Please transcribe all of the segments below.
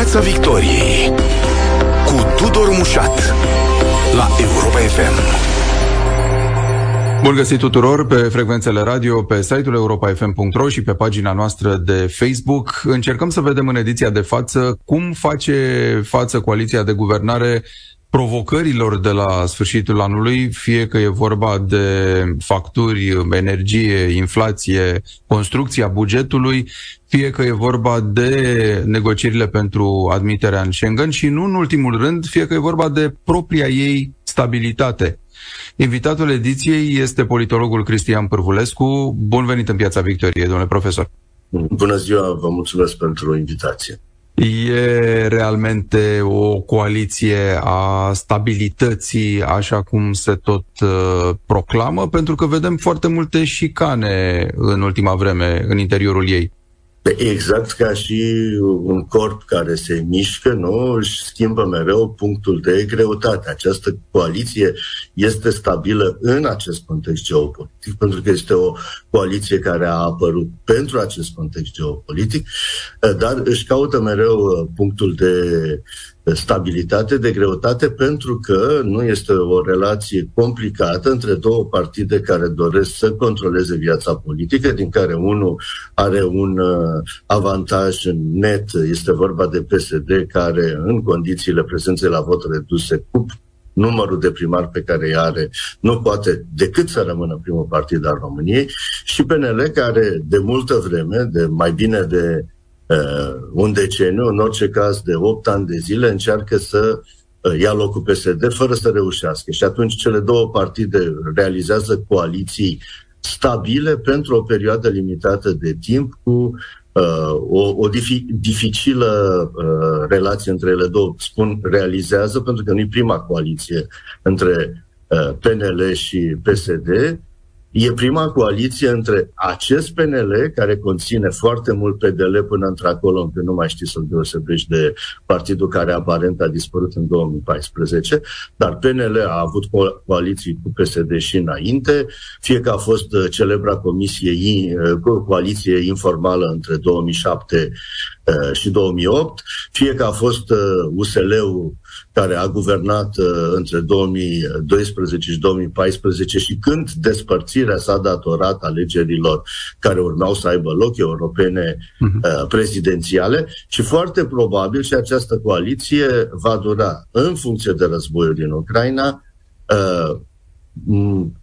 Piața Victoriei cu Tudor Mușat la Europa FM. Bun găsit tuturor pe frecvențele radio, pe site-ul europa.fm.ro și pe pagina noastră de Facebook. Încercăm să vedem în ediția de față cum face față coaliția de guvernare provocărilor de la sfârșitul anului, fie că e vorba de facturi, energie, inflație, construcția bugetului, fie că e vorba de negocierile pentru admiterea în Schengen și, nu în ultimul rând, fie că e vorba de propria ei stabilitate. Invitatul ediției este politologul Cristian Pârvulescu. Bun venit în Piața Victoriei, domnule profesor. Bună ziua, vă mulțumesc pentru invitație. E realmente o coaliție a stabilității, așa cum se tot uh, proclamă, pentru că vedem foarte multe șicane în ultima vreme în interiorul ei. Exact ca și un corp care se mișcă, nu își schimbă mereu punctul de greutate. Această coaliție este stabilă în acest context geopolitic, pentru că este o coaliție care a apărut pentru acest context geopolitic, dar își caută mereu punctul de stabilitate, de greutate, pentru că nu este o relație complicată între două partide care doresc să controleze viața politică, din care unul are un uh, avantaj net, este vorba de PSD, care în condițiile prezenței la vot reduse cu numărul de primari pe care îi are, nu poate decât să rămână primul partid al României, și PNL, care de multă vreme, de mai bine de uh, un deceniu, în orice caz de 8 ani de zile, încearcă să uh, ia locul PSD fără să reușească. Și atunci cele două partide realizează coaliții stabile pentru o perioadă limitată de timp cu uh, o, o difi, dificilă uh, relație între ele două. Spun realizează pentru că nu e prima coaliție între uh, PNL și PSD, E prima coaliție între acest PNL, care conține foarte mult PDL până într-acolo, încât nu mai știți să-l deosebești de partidul care aparent a dispărut în 2014, dar PNL a avut coaliții cu PSD și înainte, fie că a fost uh, celebra comisie, uh, coaliție informală între 2007 uh, și 2008, fie că a fost USL-ul care a guvernat uh, între 2012 și 2014 și când despărțirea s-a datorat alegerilor care urmau să aibă loc europene uh-huh. uh, prezidențiale și foarte probabil și această coaliție va dura în funcție de războiul din Ucraina uh,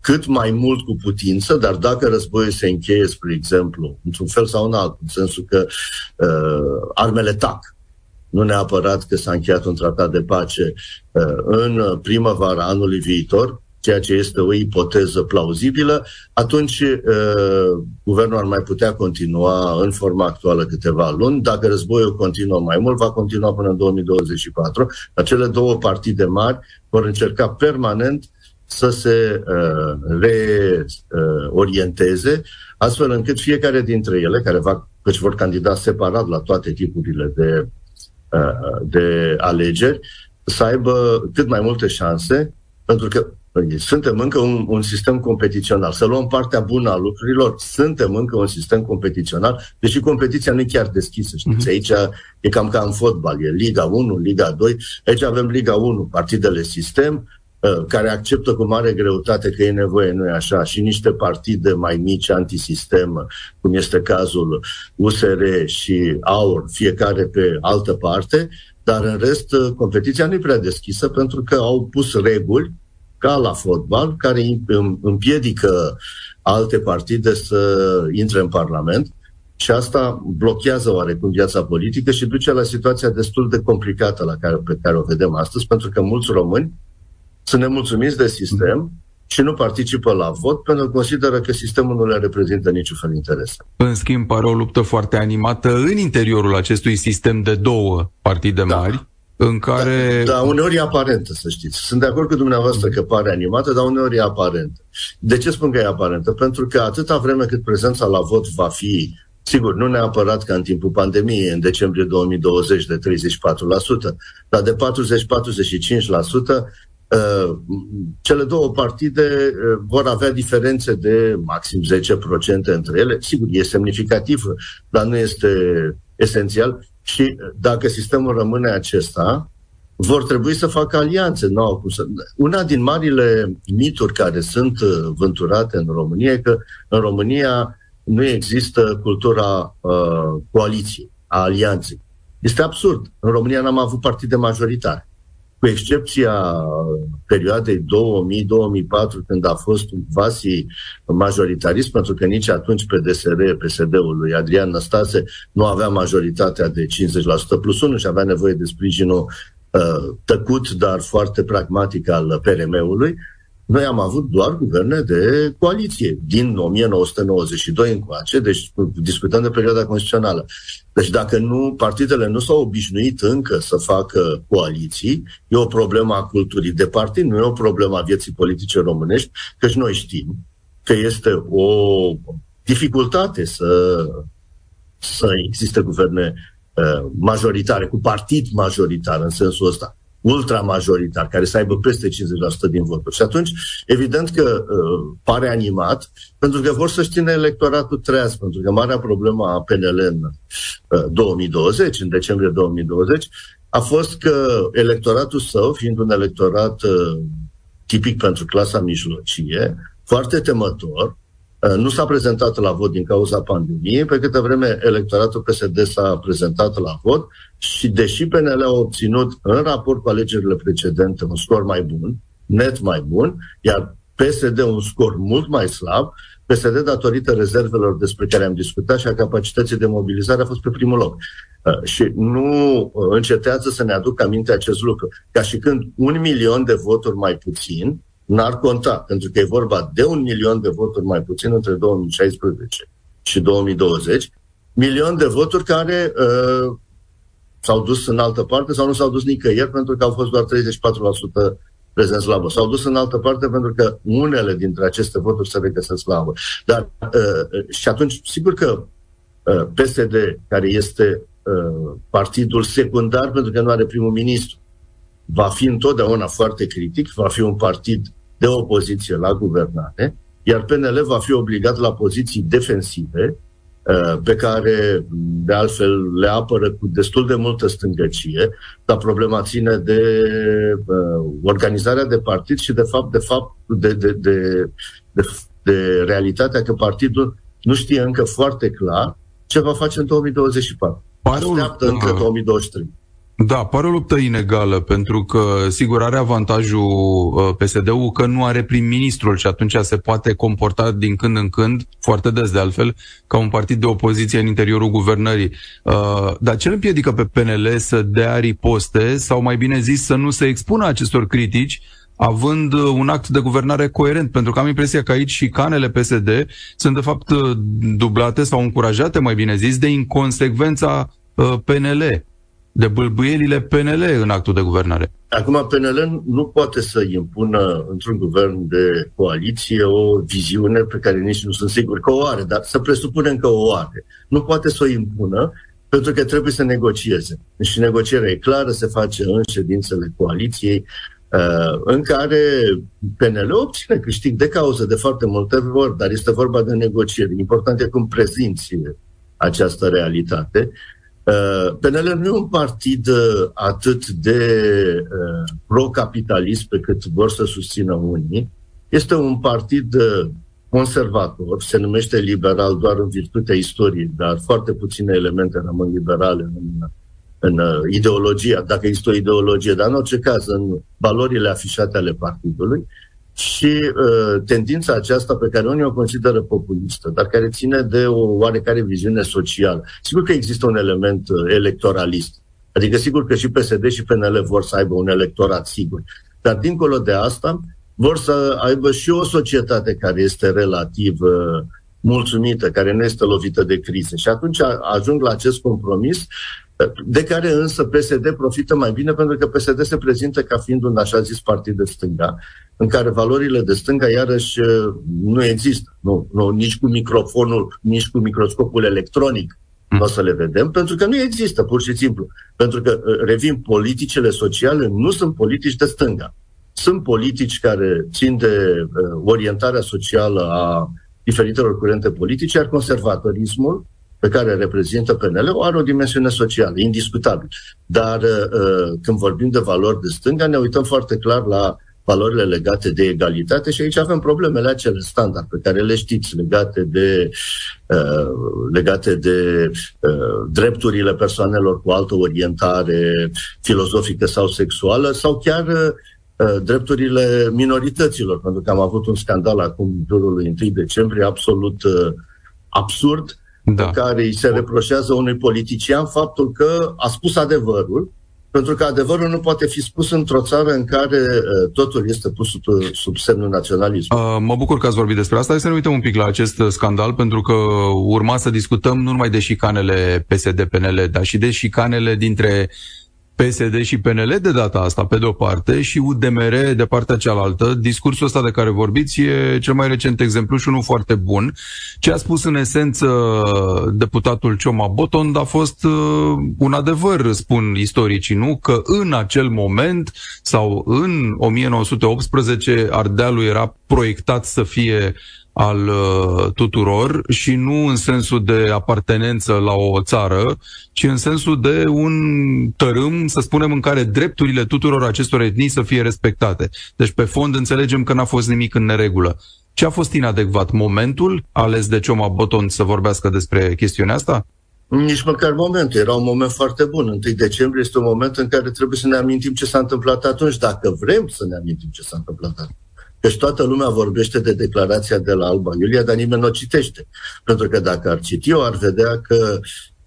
cât mai mult cu putință, dar dacă războiul se încheie, spre exemplu, într-un fel sau în alt, în sensul că uh, armele tac, nu neapărat că s-a încheiat un tratat de pace uh, în primăvara anului viitor, ceea ce este o ipoteză plauzibilă, atunci uh, guvernul ar mai putea continua în forma actuală câteva luni. Dacă războiul continuă mai mult, va continua până în 2024. Acele două partide mari vor încerca permanent să se uh, reorienteze, uh, astfel încât fiecare dintre ele, care va, căci vor candida separat la toate tipurile de Uh, de alegeri să aibă cât mai multe șanse, pentru că suntem încă un, un sistem competițional. Să luăm partea bună a lucrurilor, suntem încă un sistem competițional, deși competiția nu e chiar deschisă. Știți, mm-hmm. aici e cam ca în fotbal, e Liga 1, Liga 2, aici avem Liga 1, partidele sistem, Uh, care acceptă cu mare greutate că e nevoie, nu e așa, și niște partide mai mici antisistem, cum este cazul USR și AUR, fiecare pe altă parte, dar în rest uh, competiția nu e prea deschisă pentru că au pus reguli ca la fotbal, care împiedică alte partide să intre în Parlament și asta blochează oarecum viața politică și duce la situația destul de complicată la care, pe care o vedem astăzi, pentru că mulți români sunt nemulțumiți de sistem și nu participă la vot pentru că consideră că sistemul nu le reprezintă niciun fel de interes. În schimb, pare o luptă foarte animată în interiorul acestui sistem de două partide da. mari, în care... Da, da, uneori e aparentă, să știți. Sunt de acord cu dumneavoastră că pare animată, dar uneori e aparentă. De ce spun că e aparentă? Pentru că atâta vreme cât prezența la vot va fi Sigur, nu neapărat ca în timpul pandemiei, în decembrie 2020, de 34%, dar de 40-45%, Uh, cele două partide uh, vor avea diferențe de maxim 10% între ele. Sigur, e semnificativ, dar nu este esențial. Și dacă sistemul rămâne acesta, vor trebui să facă alianțe. Nu au cum să... Una din marile mituri care sunt uh, vânturate în România e că în România nu există cultura uh, coaliției, a alianței. Este absurd. În România n-am avut partide majoritare. Cu excepția perioadei 2000-2004, când a fost un quasi majoritarism, pentru că nici atunci PDSR, PSD-ul lui Adrian Năstase nu avea majoritatea de 50% plus 1 și avea nevoie de sprijinul uh, tăcut, dar foarte pragmatic al PRM-ului, noi am avut doar guverne de coaliție din 1992 încoace, deci discutăm de perioada constituțională. Deci dacă nu, partidele nu s-au obișnuit încă să facă coaliții, e o problemă a culturii de partid, nu e o problemă a vieții politice românești, căci noi știm că este o dificultate să, să existe guverne uh, majoritare, cu partid majoritar în sensul ăsta ultramajoritar, care să aibă peste 50% din voturi. Și atunci, evident că uh, pare animat, pentru că vor să-și țină electoratul treaz, pentru că marea problemă a PNL în uh, 2020, în decembrie 2020, a fost că electoratul său, fiind un electorat uh, tipic pentru clasa mijlocie, foarte temător, Uh, nu s-a prezentat la vot din cauza pandemiei, pe câtă vreme electoratul PSD s-a prezentat la vot și deși PNL a obținut în raport cu alegerile precedente un scor mai bun, net mai bun, iar PSD un scor mult mai slab, PSD, datorită rezervelor despre care am discutat și a capacității de mobilizare, a fost pe primul loc. Uh, și nu uh, încetează să ne aducă aminte acest lucru. Ca și când un milion de voturi mai puțin n-ar conta, pentru că e vorba de un milion de voturi mai puțin între 2016 și 2020, milion de voturi care uh, s-au dus în altă parte sau nu s-au dus nicăieri pentru că au fost doar 34% prezenți la vot. S-au dus în altă parte pentru că unele dintre aceste voturi se regăsesc la vot. Dar, uh, și atunci, sigur că uh, PSD, care este uh, partidul secundar pentru că nu are primul ministru, va fi întotdeauna foarte critic, va fi un partid de opoziție la guvernare, iar PNL va fi obligat la poziții defensive, uh, pe care, de altfel, le apără cu destul de multă stângăcie, dar problema ține de uh, organizarea de partid și, de fapt, de, fapt de, de, de, de, de realitatea că partidul nu știe încă foarte clar ce va face în 2024. Așteaptă încă 2023. Da, pare o luptă inegală, pentru că, sigur, are avantajul uh, PSD-ul că nu are prim-ministrul și atunci se poate comporta din când în când, foarte des de altfel, ca un partid de opoziție în interiorul guvernării. Uh, dar ce îl împiedică pe PNL să dea riposte sau, mai bine zis, să nu se expună acestor critici având uh, un act de guvernare coerent, pentru că am impresia că aici și canele PSD sunt de fapt dublate sau încurajate, mai bine zis, de inconsecvența PNL de bâlbâielile PNL în actul de guvernare. Acum, PNL nu poate să impună într-un guvern de coaliție o viziune pe care nici nu sunt sigur că o are, dar să presupunem că o are. Nu poate să o impună pentru că trebuie să negocieze. Și negocierea e clară, se face în ședințele coaliției, uh, în care PNL obține câștig de cauză de foarte multe ori, dar este vorba de negociere. Important e cum prezinți această realitate Uh, PNL nu e un partid uh, atât de uh, pro-capitalist pe cât vor să susțină unii. Este un partid conservator, se numește liberal doar în virtutea istoriei, dar foarte puține elemente rămân liberale în, în ideologia, dacă există o ideologie, dar în orice caz în valorile afișate ale partidului. Uh, și uh, tendința aceasta pe care unii o consideră populistă, dar care ține de o oarecare viziune socială. Sigur că există un element uh, electoralist. Adică sigur că și PSD și PNL vor să aibă un electorat, sigur. Dar dincolo de asta, vor să aibă și o societate care este relativ uh, mulțumită, care nu este lovită de crize. Și atunci ajung la acest compromis de care însă PSD profită mai bine pentru că PSD se prezintă ca fiind un așa zis partid de stânga, în care valorile de stânga iarăși uh, nu există. Nu, nu, nici cu microfonul, nici cu microscopul electronic nu o să le vedem, pentru că nu există, pur și simplu. Pentru că, uh, revin, politicile sociale nu sunt politici de stânga. Sunt politici care țin de uh, orientarea socială a diferitelor curente politice, iar conservatorismul pe care reprezintă PNL o are o dimensiune socială, indiscutabil. Dar uh, când vorbim de valori de stânga, ne uităm foarte clar la valorile legate de egalitate și aici avem problemele acele standard pe care le știți legate de, uh, legate de uh, drepturile persoanelor cu altă orientare filozofică sau sexuală sau chiar uh, drepturile minorităților, pentru că am avut un scandal acum în jurul lui 1 decembrie absolut uh, absurd da. în care îi se reproșează unui politician faptul că a spus adevărul pentru că adevărul nu poate fi spus într-o țară în care uh, totul este pus sub, sub semnul naționalismului. Uh, mă bucur că ați vorbit despre asta. Hai să ne uităm un pic la acest scandal, pentru că urma să discutăm nu numai de șicanele PSD-PNL, dar și de șicanele dintre PSD și PNL de data asta, pe de-o parte, și UDMR de partea cealaltă. Discursul ăsta de care vorbiți e cel mai recent exemplu și unul foarte bun. Ce a spus în esență deputatul Cioma Botond a fost uh, un adevăr, spun istoricii, nu? Că în acel moment sau în 1918 Ardealul era proiectat să fie al uh, tuturor și nu în sensul de apartenență la o țară, ci în sensul de un tărâm, să spunem, în care drepturile tuturor acestor etnii să fie respectate. Deci, pe fond, înțelegem că n-a fost nimic în neregulă. Ce a fost inadecvat? Momentul ales de Cioma Boton să vorbească despre chestiunea asta? Nici măcar momentul. Era un moment foarte bun. 1 decembrie este un moment în care trebuie să ne amintim ce s-a întâmplat atunci, dacă vrem să ne amintim ce s-a întâmplat atunci. Deci toată lumea vorbește de declarația de la Alba Iulia, dar nimeni nu o citește. Pentru că dacă ar citi-o, ar vedea că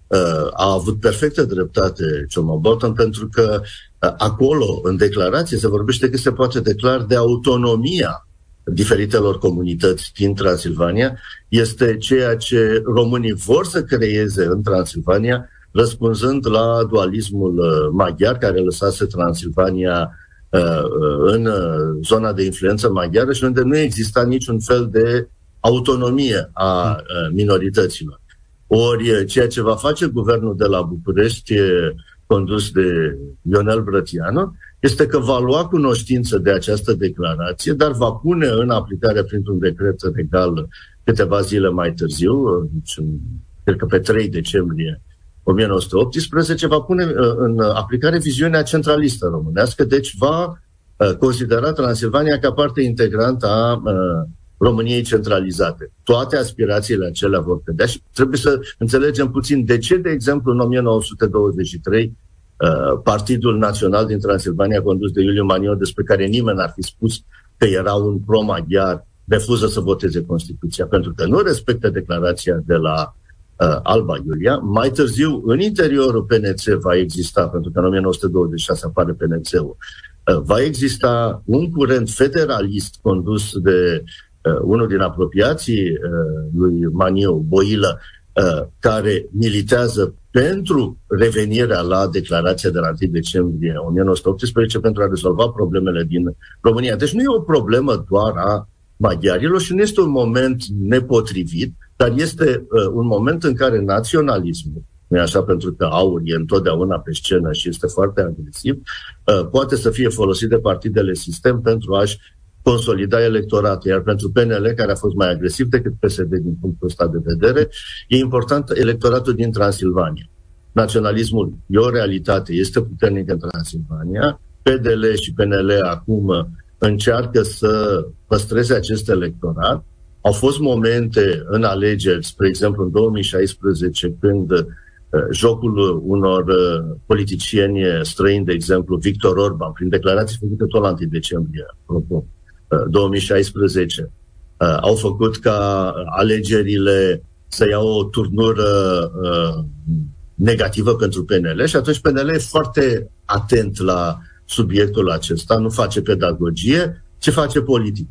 uh, a avut perfectă dreptate Cioma Bolton, pentru că uh, acolo, în declarație, se vorbește că se poate declara de autonomia diferitelor comunități din Transilvania. Este ceea ce românii vor să creeze în Transilvania, răspunzând la dualismul uh, maghiar care lăsase Transilvania Uh, în uh, zona de influență maghiară și unde nu exista niciun fel de autonomie a uh, minorităților. Ori ceea ce va face guvernul de la București, condus de Ionel Brătianu, este că va lua cunoștință de această declarație, dar va pune în aplicare printr-un decret legal câteva zile mai târziu, deci, cred că pe 3 decembrie 1918 va pune uh, în aplicare viziunea centralistă românească, deci va uh, considera Transilvania ca parte integrantă a uh, României centralizate. Toate aspirațiile acelea vor cădea și trebuie să înțelegem puțin de ce, de exemplu, în 1923 Partidul Național din Transilvania, condus de Iuliu Manio, despre care nimeni n-ar fi spus că era un pro-maghiar, refuză să voteze Constituția, pentru că nu respectă declarația de la uh, Alba Iulia. Mai târziu, în interiorul PNC va exista, pentru că în 1926 apare PNC-ul, uh, va exista un curent federalist condus de uh, unul din apropiații uh, lui Maniu Boilă, uh, care militează pentru revenirea la declarația de la 1 decembrie 1918 pentru a rezolva problemele din România. Deci nu e o problemă doar a maghiarilor și nu este un moment nepotrivit, dar este uh, un moment în care naționalismul, nu așa pentru că aur e întotdeauna pe scenă și este foarte agresiv, uh, poate să fie folosit de partidele sistem pentru a-și consolida electoratul. Iar pentru PNL, care a fost mai agresiv decât PSD din punctul ăsta de vedere, e important electoratul din Transilvania. Naționalismul e o realitate, este puternic în Transilvania. PDL și PNL acum încearcă să păstreze acest electorat au fost momente în alegeri, spre exemplu în 2016, când uh, jocul unor uh, politicieni străini, de exemplu Victor Orban, prin declarații făcute tot la 1 decembrie, apropo, uh, 2016, uh, au făcut ca alegerile să iau o turnură uh, negativă pentru PNL și atunci PNL e foarte atent la subiectul acesta, nu face pedagogie, ce face politic.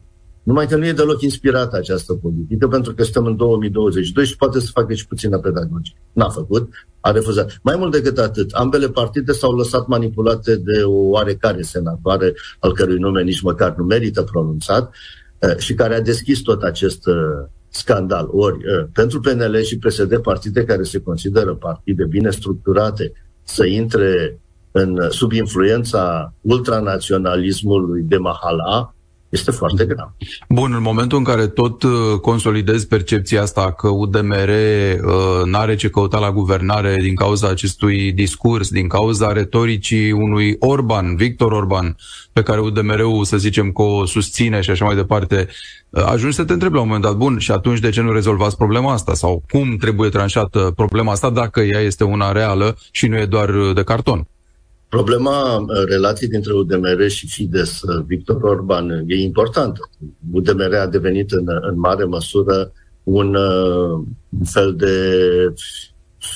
Numai că nu e deloc inspirată această politică, pentru că suntem în 2022 și poate să facă și puțină pedagogie. N-a făcut, a refuzat. Mai mult decât atât, ambele partide s-au lăsat manipulate de o oarecare senatoare, al cărui nume nici măcar nu merită pronunțat, eh, și care a deschis tot acest eh, scandal. Ori, eh, pentru PNL și PSD, partide care se consideră partide bine structurate, să intre în, sub influența ultranaționalismului de Mahala, este foarte grav. Bun, în momentul în care tot uh, consolidezi percepția asta că UDMR uh, n-are ce căuta la guvernare din cauza acestui discurs, din cauza retoricii unui Orban, Victor Orban, pe care UDMR-ul, să zicem, că o susține și așa mai departe, uh, ajungi să te întrebi la un moment dat, bun, și atunci de ce nu rezolvați problema asta? Sau cum trebuie tranșată problema asta dacă ea este una reală și nu e doar uh, de carton? Problema uh, relației dintre UDMR și Fides, uh, Victor Orban, e importantă. UDMR a devenit în, în mare măsură un, uh, un fel de,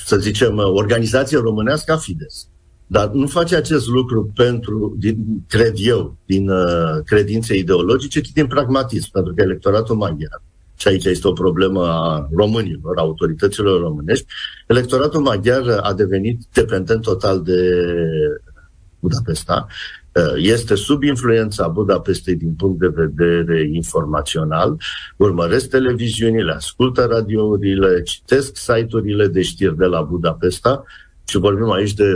să zicem, organizație românească a Fides. Dar nu face acest lucru pentru, din, cred eu, din uh, credințe ideologice, ci din pragmatism, pentru că electoratul maghiar și aici este o problemă a românilor, a autorităților românești, electoratul maghiar a devenit dependent total de Budapesta, este sub influența Budapestei din punct de vedere informațional, urmăresc televiziunile, ascultă radiourile, citesc site-urile de știri de la Budapesta și vorbim aici de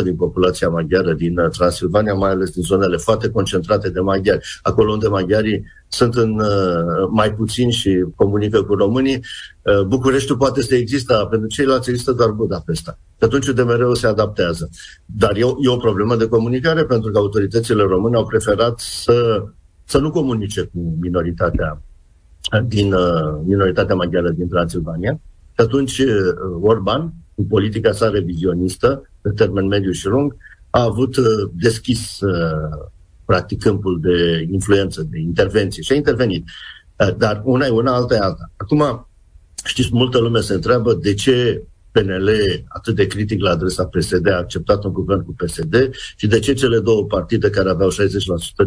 80-90% din populația maghiară din uh, Transilvania, mai ales din zonele foarte concentrate de maghiari. Acolo unde maghiarii sunt în uh, mai puțin și comunică cu românii, uh, Bucureștiul poate să există, pentru ceilalți există doar Budapesta. Și atunci de mereu se adaptează. Dar e o, e o problemă de comunicare pentru că autoritățile române au preferat să, să nu comunice cu minoritatea din minoritatea maghiară din Transilvania. Și atunci Orban, cu politica sa revizionistă, pe termen mediu și lung, a avut uh, deschis uh, practic câmpul de influență, de intervenție și a intervenit. Uh, dar una e una, alta e alta. Acum, știți, multă lume se întreabă de ce PNL atât de critic la adresa PSD a acceptat un guvern cu PSD și de ce cele două partide care aveau 60%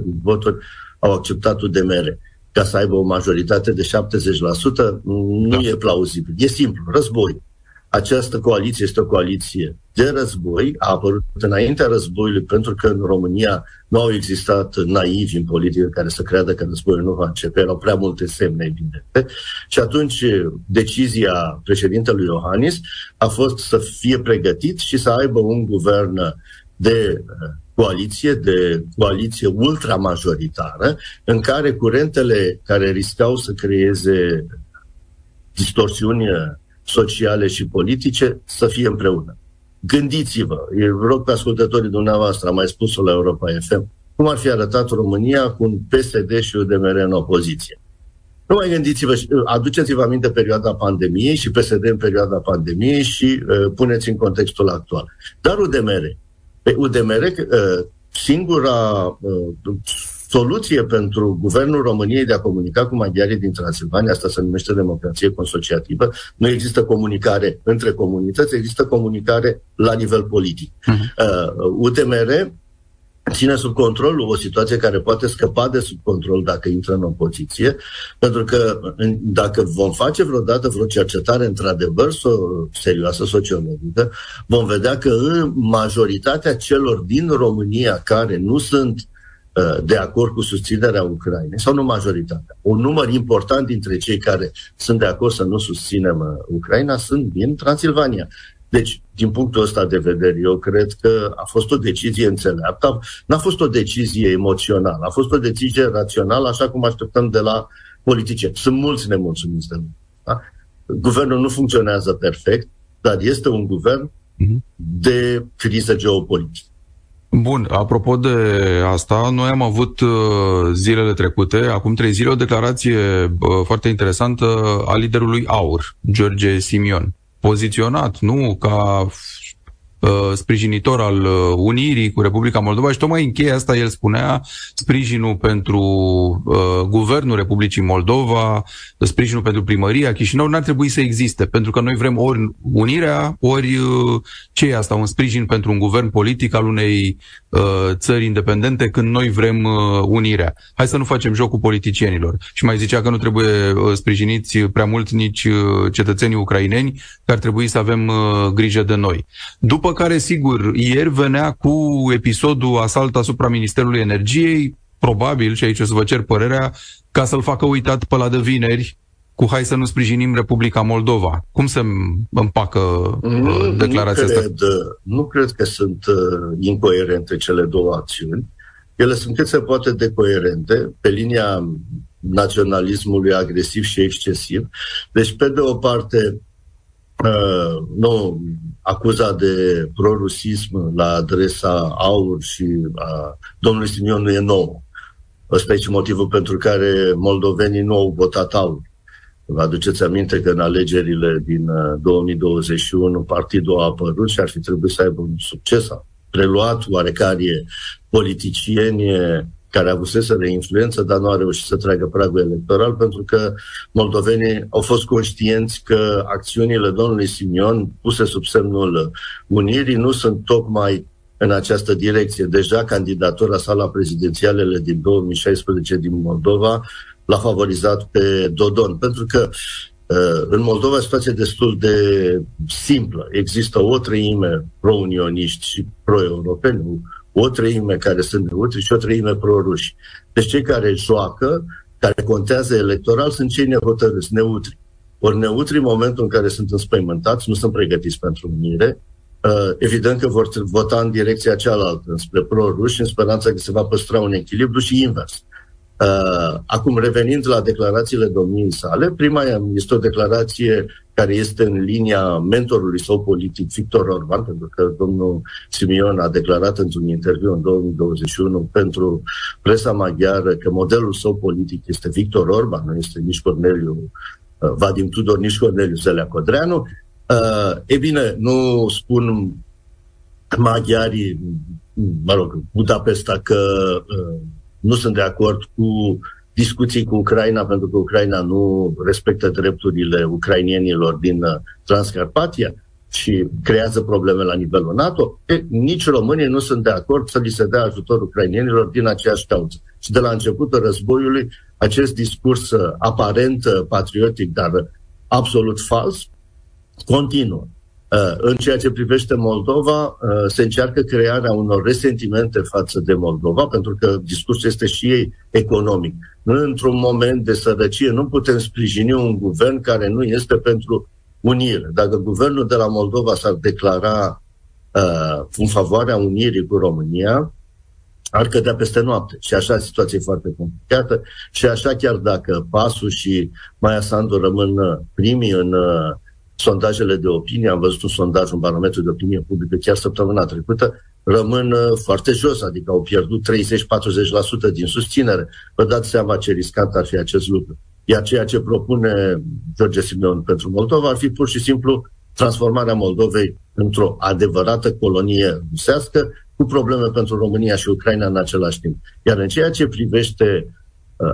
din voturi au acceptat UDMR ca să aibă o majoritate de 70%, nu da. e plauzibil. E simplu, război. Această coaliție este o coaliție de război, a apărut înaintea războiului pentru că în România nu au existat naivi în politică care să creadă că războiul nu va începe, erau prea multe semne evidente. Și atunci decizia președintelui Iohannis a fost să fie pregătit și să aibă un guvern de uh, coaliție, de coaliție ultramajoritară, în care curentele care riscau să creeze distorsiuni sociale și politice să fie împreună. Gândiți-vă, eu rog pe ascultătorii dumneavoastră, am mai spus-o la Europa FM, cum ar fi arătat România cu un PSD și UDMR în opoziție. Nu mai gândiți-vă, aduceți-vă aminte perioada pandemiei și PSD în perioada pandemiei și uh, puneți în contextul actual. Dar UDMR, pe UDMR, uh, singura uh, soluție pentru guvernul României de a comunica cu maghiarii din Transilvania, asta se numește democrație consociativă, nu există comunicare între comunități, există comunicare la nivel politic. Uh-huh. Uh, UTMR ține sub control o situație care poate scăpa de sub control dacă intră în opoziție, pentru că dacă vom face vreodată vreo cercetare într-adevăr so- serioasă sociologică, vom vedea că în majoritatea celor din România care nu sunt Uh, de acord cu susținerea Ucrainei, sau nu majoritatea. Un număr important dintre cei care sunt de acord să nu susținem uh, Ucraina sunt din Transilvania. Deci, din punctul ăsta de vedere, eu cred că a fost o decizie înțeleaptă, n-a fost o decizie emoțională, a fost o decizie rațională, așa cum așteptăm de la politicieni. Sunt mulți nemulțumiți de noi. Da? Guvernul nu funcționează perfect, dar este un guvern mhm. de criză geopolitică. Bun, apropo de asta, noi am avut uh, zilele trecute, acum trei zile, o declarație uh, foarte interesantă a liderului AUR, George Simion, poziționat, nu? Ca Uh, sprijinitor al uh, unirii cu Republica Moldova și tocmai în cheia asta el spunea sprijinul pentru uh, guvernul Republicii Moldova, sprijinul pentru primăria Chișinău n-ar trebui să existe, pentru că noi vrem ori unirea, ori uh, ce e asta, un sprijin pentru un guvern politic al unei uh, țări independente când noi vrem uh, unirea. Hai să nu facem jocul politicienilor. Și mai zicea că nu trebuie uh, sprijiniți prea mult nici uh, cetățenii ucraineni, că ar trebui să avem uh, grijă de noi. După care, sigur, ieri venea cu episodul asalt asupra Ministerului Energiei, probabil, și aici o să vă cer părerea, ca să-l facă uitat pe la de vineri, cu hai să nu sprijinim Republica Moldova. Cum se împacă nu, uh, declarația nu cred, asta? Nu cred că sunt uh, incoerente cele două acțiuni. ele sunt cât se poate de coerente pe linia naționalismului agresiv și excesiv. Deci, pe de o parte, uh, nu acuza de prorusism la adresa AUR și a domnului Simion nu e nou. Ăsta e și motivul pentru care moldovenii nu au votat AUR. Vă aduceți aminte că în alegerile din 2021 uh, partidul a apărut și ar fi trebuit să aibă un succes. A preluat oarecare politicieni care avuseseră influență, dar nu a reușit să treacă pragul electoral, pentru că moldovenii au fost conștienți că acțiunile domnului Simion, puse sub semnul unirii, nu sunt tocmai în această direcție. Deja candidatura sa la prezidențialele din 2016 din Moldova l-a favorizat pe Dodon, pentru că uh, în Moldova situația e destul de simplă. Există o treime pro-unioniști și pro-europeni, o treime care sunt neutri și o treime pro-ruși. Deci cei care joacă, care contează electoral, sunt cei nehotărâți, neutri. Ori neutri, în momentul în care sunt înspăimântați, nu sunt pregătiți pentru unire, uh, evident că vor vota în direcția cealaltă, spre pro-ruși, în speranța că se va păstra un echilibru și invers. Uh, acum, revenind la declarațiile domniei sale, prima este o declarație care este în linia mentorului său politic, Victor Orban, pentru că domnul Simion a declarat într-un interviu în 2021 pentru presa maghiară că modelul său politic este Victor Orban, nu este nici Corneliu uh, Vadim Tudor, nici Corneliu Zelea Codreanu. Uh, e bine, nu spun maghiarii, mă rog, Budapesta că uh, nu sunt de acord cu discuții cu Ucraina, pentru că Ucraina nu respectă drepturile ucrainienilor din uh, Transcarpatia și creează probleme la nivelul NATO, e, nici românii nu sunt de acord să li se dea ajutor ucrainienilor din aceeași cauză. Și de la începutul războiului, acest discurs uh, aparent uh, patriotic, dar absolut fals, continuă. Uh, în ceea ce privește Moldova, uh, se încearcă crearea unor resentimente față de Moldova, pentru că discursul este și ei economic. Nu într-un moment de sărăcie nu putem sprijini un guvern care nu este pentru unire. Dacă guvernul de la Moldova s-ar declara uh, în favoarea unirii cu România, ar cădea peste noapte. Și așa situația e foarte complicată și așa chiar dacă Pasu și Maia Sandu rămân primii în uh, sondajele de opinie, am văzut un sondaj, un barometru de opinie publică chiar săptămâna trecută, rămân uh, foarte jos, adică au pierdut 30-40% din susținere. Vă dați seama ce riscant ar fi acest lucru. Iar ceea ce propune George Simeon pentru Moldova ar fi pur și simplu transformarea Moldovei într-o adevărată colonie rusească, cu probleme pentru România și Ucraina în același timp. Iar în ceea ce privește Uh,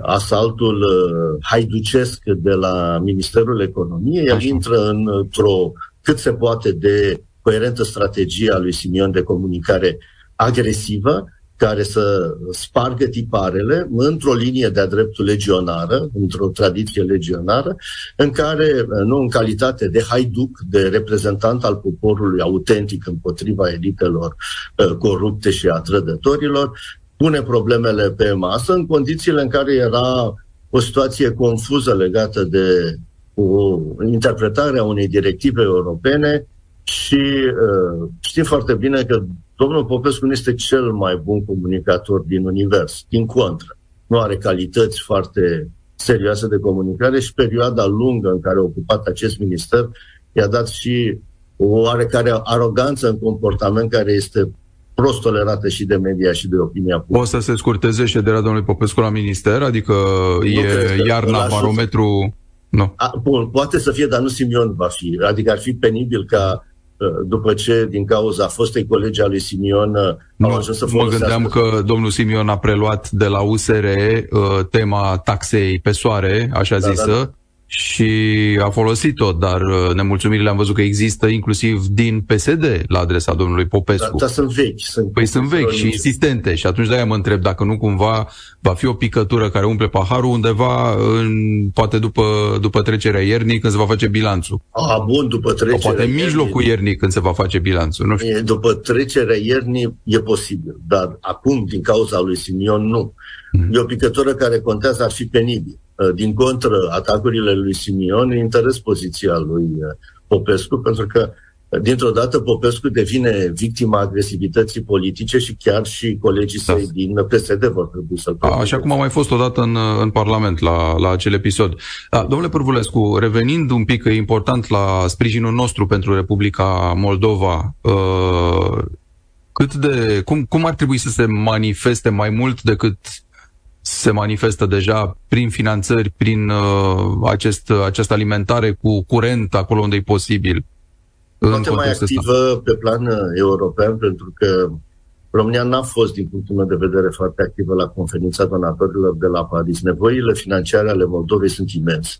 asaltul uh, haiducesc de la Ministerul Economiei, el intră într-o cât se poate de coerentă strategie a lui Simion de comunicare agresivă, care să spargă tiparele într-o linie de-a dreptul legionară, într-o tradiție legionară, în care, uh, nu în calitate de haiduc, de reprezentant al poporului autentic împotriva elitelor corupte și a trădătorilor, pune problemele pe masă în condițiile în care era o situație confuză legată de o interpretare a unei directive europene și uh, știm foarte bine că domnul Popescu nu este cel mai bun comunicator din univers, din contră. Nu are calități foarte serioase de comunicare și perioada lungă în care a ocupat acest minister i-a dat și o oarecare aroganță în comportament care este prost tolerată și de media și de opinia publică. O să se scurteze șederea domnului Popescu la minister? Adică nu e iarna barometru... Nu. A, bun, poate să fie, dar nu Simion va fi. Adică ar fi penibil ca uh, după ce, din cauza fostei colegi a lui Simion, uh, nu, au ajuns să Mă gândeam că domnul Simion a preluat de la USR uh, tema taxei pe soare, așa da, zisă, da, da și a folosit-o, dar uh, nemulțumirile am văzut că există inclusiv din PSD la adresa domnului Popescu. Dar, dar sunt vechi. Sunt păi sunt vechi și insistente și atunci de-aia mă întreb dacă nu cumva va fi o picătură care umple paharul undeva, în, poate după, după trecerea iernii când se va face bilanțul. A, bun, după trecerea Sau poate în mijlocul iernii când se va face bilanțul, nu știu. După trecerea iernii e posibil, dar acum, din cauza lui Simion, nu. Mm. E o picătură care contează, ar fi penibil. Uh, din contră, atacurile lui Simion interes poziția lui uh, Popescu, pentru că dintr-o dată Popescu devine victima agresivității politice și chiar și colegii da. săi din PSD vor trebui să-l Așa cum a mai fost odată în, în Parlament la, la acel episod. Da, domnule Părvulescu, revenind un pic, e important la sprijinul nostru pentru Republica Moldova, uh, cât de, cum, cum ar trebui să se manifeste mai mult decât se manifestă deja prin finanțări, prin uh, acest, această alimentare cu curent acolo unde e posibil? Poate mai activă ăsta. pe plan uh, european, pentru că România n-a fost, din punctul meu de vedere, foarte activă la conferința donatorilor de la Paris. Nevoile financiare ale Moldovei sunt imense.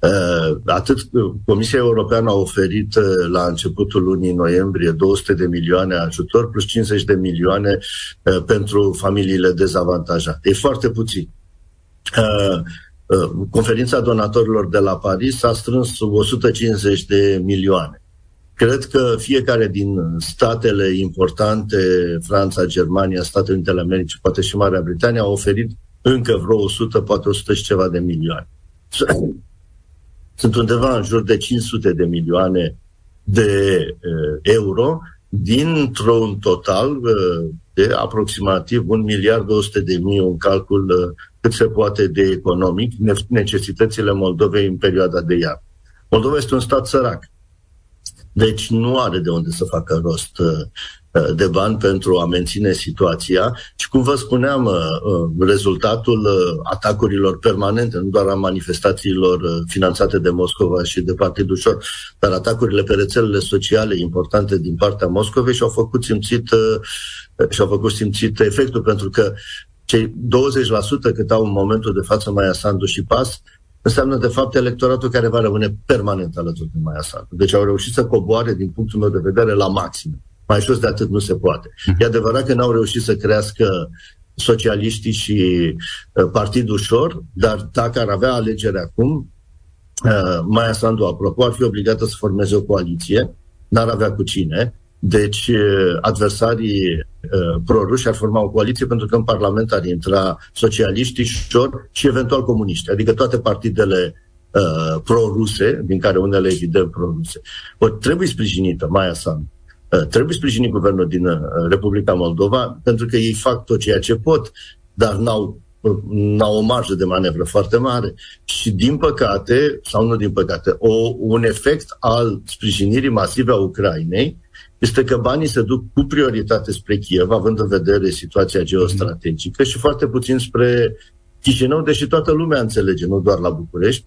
Uh, atât uh, Comisia Europeană a oferit la începutul lunii noiembrie 200 de milioane ajutor plus 50 de milioane pentru familiile dezavantajate. E foarte puțin. Conferința donatorilor de la Paris a strâns 150 de milioane. Cred că fiecare din statele importante, Franța, Germania, Statele Unite ale Americii, poate și Marea Britanie, au oferit încă vreo 100, poate 100 și ceva de milioane. Sunt undeva în jur de 500 de milioane de uh, euro dintr-un total uh, de aproximativ 1 miliard 200 de mii, un calcul uh, cât se poate de economic, necesitățile Moldovei în perioada de iarnă. Moldova este un stat sărac deci nu are de unde să facă rost uh, uh, de bani pentru a menține situația și, cum vă spuneam, uh, rezultatul atacurilor permanente, nu doar a manifestațiilor finanțate de Moscova și de Partidul Ușor, dar atacurile pe rețelele sociale importante din partea Moscovei și-au făcut simțit, și-au făcut simțit efectul, pentru că cei 20% cât au în momentul de față Maia Sandu și PAS înseamnă de fapt electoratul care va rămâne permanent alături de Maia Sandu. Deci au reușit să coboare din punctul meu de vedere la maxim. Mai jos de atât nu se poate. E adevărat că n-au reușit să crească socialiștii și uh, Partidul Ușor, dar dacă ar avea alegere acum, uh, Maia Sandu, apropo, ar fi obligată să formeze o coaliție, n-ar avea cu cine, deci, adversarii proruși ar forma o coaliție pentru că în Parlament ar intra socialiștii, șor și eventual comuniști, adică toate partidele uh, pro-ruse, din care unele evident pro-ruse. O, trebuie sprijinită Maia Sandu. Uh, trebuie sprijinit guvernul din uh, Republica Moldova pentru că ei fac tot ceea ce pot, dar n-au n-au o marjă de manevră foarte mare și din păcate, sau nu din păcate, o, un efect al sprijinirii masive a Ucrainei este că banii se duc cu prioritate spre Kiev, având în vedere situația geostrategică și foarte puțin spre Chișinău, deși toată lumea înțelege, nu doar la București,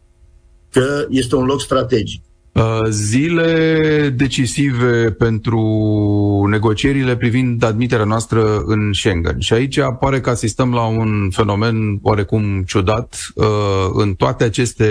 că este un loc strategic. Uh, zile decisive pentru negocierile privind admiterea noastră în Schengen. Și aici apare că asistăm la un fenomen oarecum ciudat. Uh, în toate aceste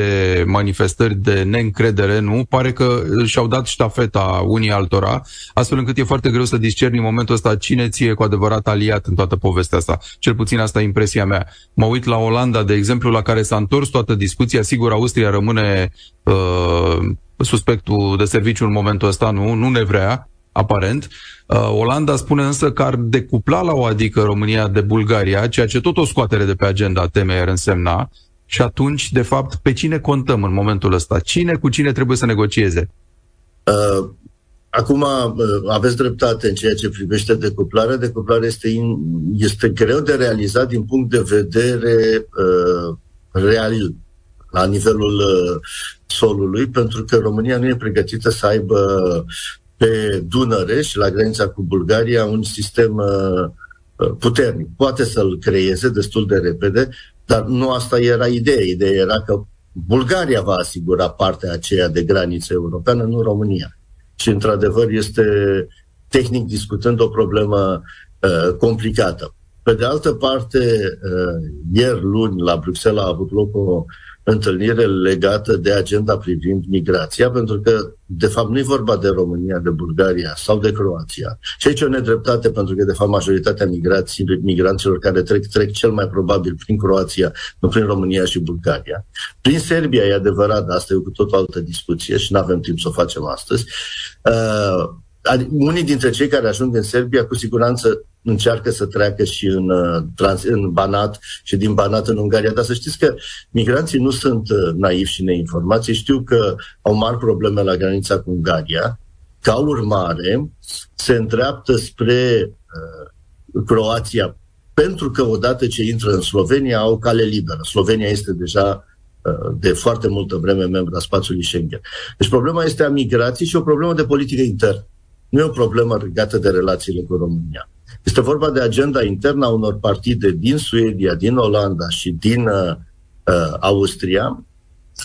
manifestări de neîncredere, nu? Pare că și-au dat ștafeta unii altora, astfel încât e foarte greu să discerni în momentul ăsta cine ție cu adevărat aliat în toată povestea asta. Cel puțin asta e impresia mea. Mă uit la Olanda, de exemplu, la care s-a întors toată discuția. Sigur, Austria rămâne uh, suspectul de serviciu în momentul ăsta nu, nu ne vrea, aparent. Uh, Olanda spune însă că ar decupla la o adică România de Bulgaria, ceea ce tot o scoatere de pe agenda temei ar însemna. Și atunci, de fapt, pe cine contăm în momentul ăsta? Cine cu cine trebuie să negocieze? Uh, acum uh, aveți dreptate în ceea ce privește decuplarea. Decuplarea este, in, este greu de realizat din punct de vedere uh, real, la nivelul uh, solului, pentru că România nu e pregătită să aibă pe Dunăre și la granița cu Bulgaria un sistem uh, uh, puternic. Poate să-l creeze destul de repede, dar nu asta era ideea. Ideea era că Bulgaria va asigura partea aceea de graniță europeană, nu România. Și, într-adevăr, este tehnic discutând o problemă uh, complicată. Pe de altă parte, uh, ieri luni la Bruxelles a avut loc o întâlnire legată de agenda privind migrația, pentru că, de fapt, nu e vorba de România, de Bulgaria sau de Croația. Și aici e o nedreptate, pentru că, de fapt, majoritatea migrații, migranților care trec, trec cel mai probabil prin Croația, nu prin România și Bulgaria. Prin Serbia, e adevărat, dar asta e cu tot o altă discuție și nu avem timp să o facem astăzi. Uh, unii dintre cei care ajung în Serbia, cu siguranță, încearcă să treacă și în, uh, trans, în Banat și din Banat în Ungaria. Dar să știți că migranții nu sunt uh, naivi și neinformați. Știu că au mari probleme la granița cu Ungaria ca urmare, se îndreaptă spre uh, Croația, pentru că odată ce intră în Slovenia au cale liberă. Slovenia este deja uh, de foarte multă vreme membra spațiului Schengen. Deci problema este a migrației și o problemă de politică internă. Nu e o problemă legată de relațiile cu România. Este vorba de agenda internă a unor partide din Suedia, din Olanda și din uh, uh, Austria.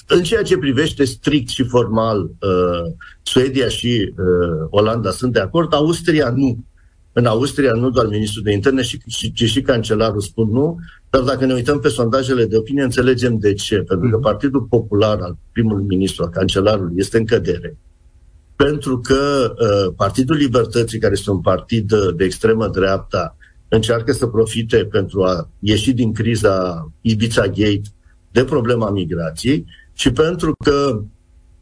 În ceea ce privește strict și formal, uh, Suedia și uh, Olanda sunt de acord, Austria nu. În Austria nu doar ministrul de interne, ci, ci și cancelarul spun nu, dar dacă ne uităm pe sondajele de opinie, înțelegem de ce. Pentru că mhm. Partidul Popular al primului ministru, al cancelarului, este în cădere pentru că uh, Partidul Libertății, care este un partid uh, de extremă dreapta, încearcă să profite pentru a ieși din criza Ibiza Gate de problema migrației și pentru că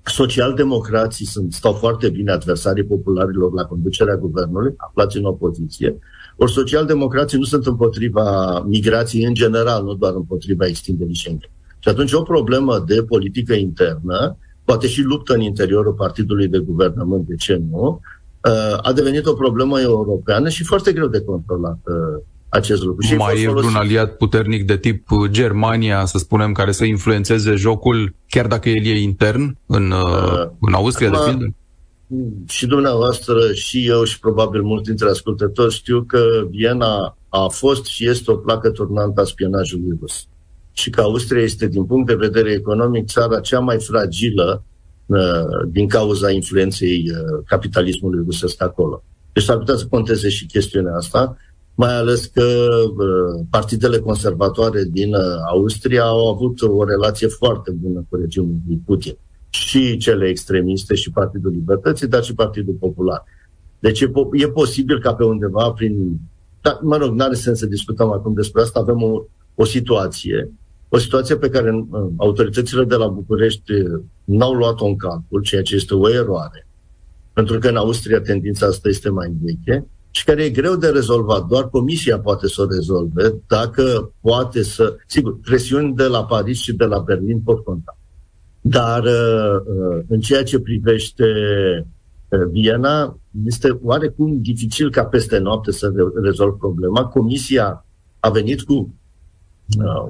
socialdemocrații sunt, stau foarte bine adversarii popularilor la conducerea guvernului, aflați în opoziție, ori socialdemocrații nu sunt împotriva migrației în general, nu doar împotriva extinderii Schengen. Și atunci o problemă de politică internă poate și luptă în interiorul partidului de guvernământ, de ce nu, uh, a devenit o problemă europeană și foarte greu de controlat uh, acest lucru. Și Mai e un aliat puternic de tip Germania, să spunem, care să influențeze jocul, chiar dacă el e intern, în, uh, în Austria, acum, de pildă? Și dumneavoastră, și eu, și probabil mulți dintre ascultători știu că Viena a fost și este o placă turnantă a spionajului rus și că Austria este, din punct de vedere economic, țara cea mai fragilă uh, din cauza influenței uh, capitalismului rusesc acolo. Deci s-ar putea să conteze și chestiunea asta, mai ales că uh, partidele conservatoare din uh, Austria au avut o relație foarte bună cu regimul lui Putin. Și cele extremiste, și Partidul Libertății, dar și Partidul Popular. Deci e, po- e posibil ca pe undeva prin... Dar, mă rog, nu are sens să discutăm acum despre asta. Avem o, o situație o situație pe care uh, autoritățile de la București uh, n-au luat-o în calcul, ceea ce este o eroare, pentru că în Austria tendința asta este mai veche și care e greu de rezolvat. Doar Comisia poate să o rezolve dacă poate să... Sigur, presiuni de la Paris și de la Berlin pot conta. Dar uh, în ceea ce privește Viena, este oarecum dificil ca peste noapte să rezolv problema. Comisia a venit cu uh,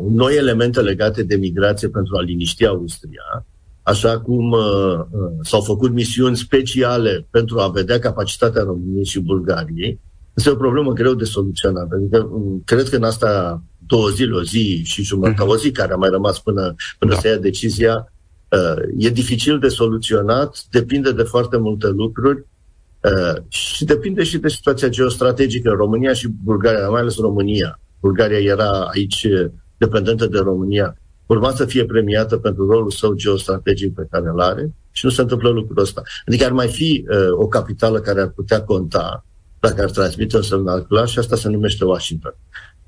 noi elemente legate de migrație pentru a liniști Austria, așa cum uh, uh, s-au făcut misiuni speciale pentru a vedea capacitatea României și Bulgariei, este o problemă greu de soluționat. Pentru că um, cred că în asta două zile, o zi și jumătate, mhm. o zi care a mai rămas până, până da. să ia decizia, uh, e dificil de soluționat, depinde de foarte multe lucruri uh, și depinde și de situația geostrategică. România și Bulgaria, mai ales România, Bulgaria era aici dependentă de România, urma să fie premiată pentru rolul său geostrategic pe care îl are și nu se întâmplă lucrul ăsta. Adică ar mai fi uh, o capitală care ar putea conta dacă ar transmite un semnal clar și asta se numește Washington.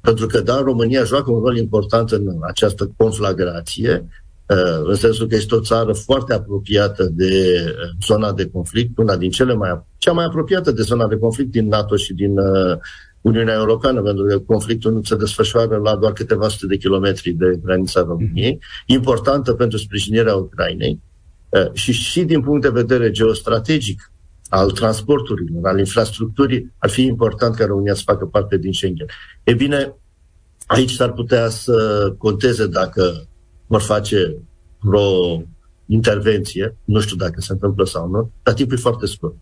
Pentru că, da, România joacă un rol important în această conflagrație, uh, în sensul că este o țară foarte apropiată de uh, zona de conflict, una din cele mai, cea mai apropiată de zona de conflict din NATO și din uh, Uniunea Europeană, pentru că conflictul nu se desfășoară la doar câteva sute de kilometri de granița României, importantă pentru sprijinirea Ucrainei și și din punct de vedere geostrategic al transporturilor, al infrastructurii, ar fi important ca România să facă parte din Schengen. E bine, aici s-ar putea să conteze dacă vor face vreo intervenție, nu știu dacă se întâmplă sau nu, dar timpul e foarte scurt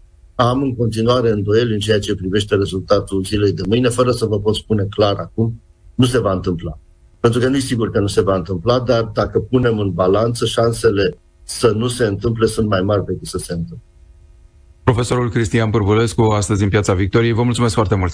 am în continuare îndoieli în ceea ce privește rezultatul zilei de mâine, fără să vă pot spune clar acum, nu se va întâmpla. Pentru că nu e sigur că nu se va întâmpla, dar dacă punem în balanță, șansele să nu se întâmple sunt mai mari decât să se întâmple. Profesorul Cristian Pârvulescu, astăzi în Piața Victoriei, vă mulțumesc foarte mult!